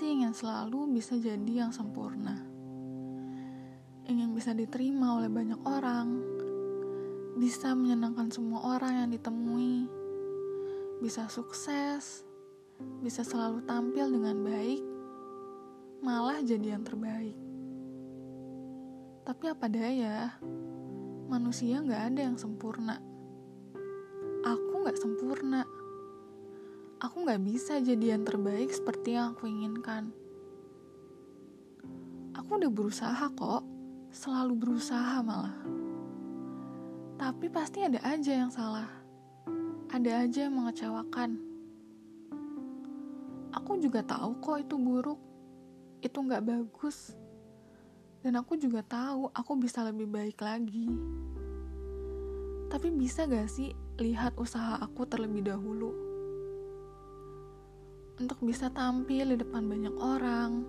ingin selalu bisa jadi yang sempurna. Ingin bisa diterima oleh banyak orang, bisa menyenangkan semua orang yang ditemui, bisa sukses, bisa selalu tampil dengan baik, malah jadi yang terbaik. Tapi apa daya, manusia nggak ada yang sempurna. Aku nggak sempurna aku nggak bisa jadi yang terbaik seperti yang aku inginkan. Aku udah berusaha kok, selalu berusaha malah. Tapi pasti ada aja yang salah. Ada aja yang mengecewakan. Aku juga tahu kok itu buruk. Itu nggak bagus. Dan aku juga tahu aku bisa lebih baik lagi. Tapi bisa gak sih lihat usaha aku terlebih dahulu? Untuk bisa tampil di depan banyak orang,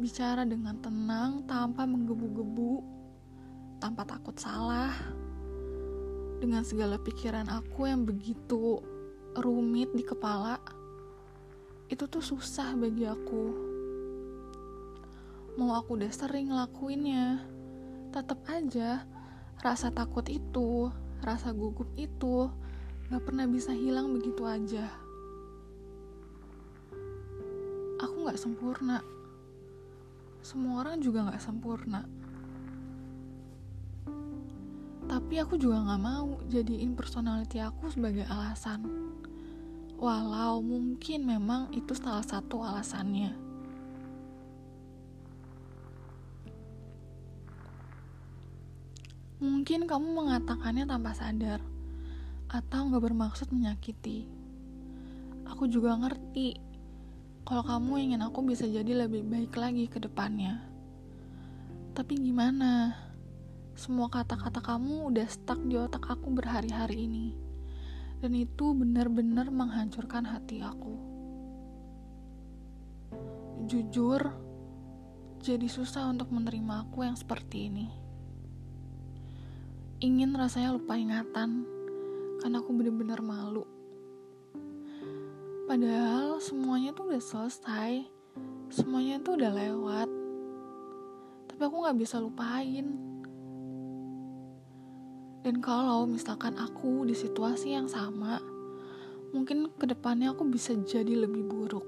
bicara dengan tenang tanpa menggebu-gebu, tanpa takut salah, dengan segala pikiran aku yang begitu rumit di kepala, itu tuh susah bagi aku. Mau aku udah sering ngelakuinnya, tetap aja rasa takut itu, rasa gugup itu, gak pernah bisa hilang begitu aja nggak sempurna. Semua orang juga nggak sempurna. Tapi aku juga nggak mau jadiin personality aku sebagai alasan. Walau mungkin memang itu salah satu alasannya. Mungkin kamu mengatakannya tanpa sadar atau nggak bermaksud menyakiti. Aku juga ngerti kalau kamu ingin aku bisa jadi lebih baik lagi ke depannya. Tapi gimana? Semua kata-kata kamu udah stuck di otak aku berhari-hari ini. Dan itu benar-benar menghancurkan hati aku. Jujur, jadi susah untuk menerima aku yang seperti ini. Ingin rasanya lupa ingatan, karena aku benar-benar malu Padahal semuanya tuh udah selesai, semuanya tuh udah lewat. Tapi aku gak bisa lupain. Dan kalau misalkan aku di situasi yang sama, mungkin ke depannya aku bisa jadi lebih buruk.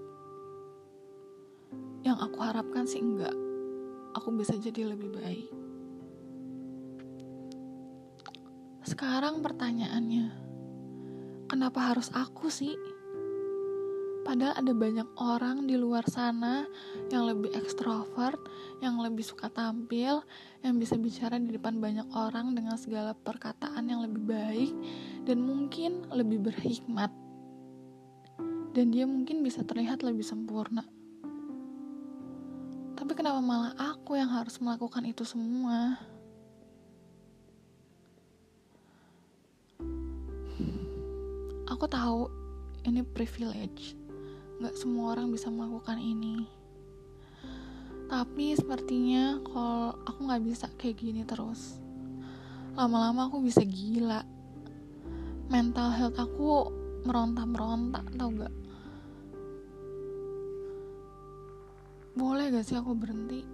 Yang aku harapkan sih enggak. Aku bisa jadi lebih baik. Sekarang pertanyaannya, kenapa harus aku sih? Padahal ada banyak orang di luar sana yang lebih ekstrovert, yang lebih suka tampil, yang bisa bicara di depan banyak orang dengan segala perkataan yang lebih baik dan mungkin lebih berhikmat. Dan dia mungkin bisa terlihat lebih sempurna. Tapi kenapa malah aku yang harus melakukan itu semua? Aku tahu ini privilege Gak semua orang bisa melakukan ini. Tapi sepertinya kalau aku gak bisa kayak gini terus. Lama-lama aku bisa gila. Mental health aku meronta-meronta, tau gak? Boleh gak sih aku berhenti?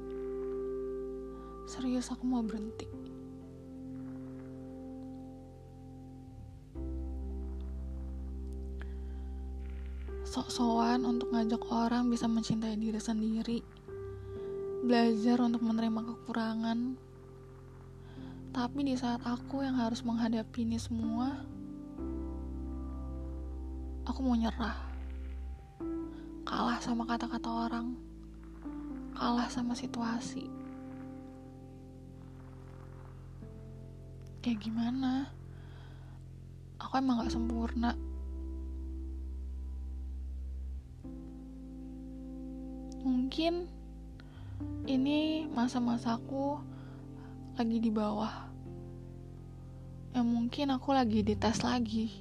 Serius aku mau berhenti. Sok-sokan untuk ngajak orang bisa mencintai diri sendiri, belajar untuk menerima kekurangan. Tapi di saat aku yang harus menghadapi ini semua, aku mau nyerah. Kalah sama kata-kata orang, kalah sama situasi. Kayak gimana? Aku emang gak sempurna. Mungkin ini masa-masaku lagi di bawah. Yang mungkin aku lagi dites lagi.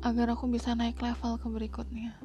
Agar aku bisa naik level ke berikutnya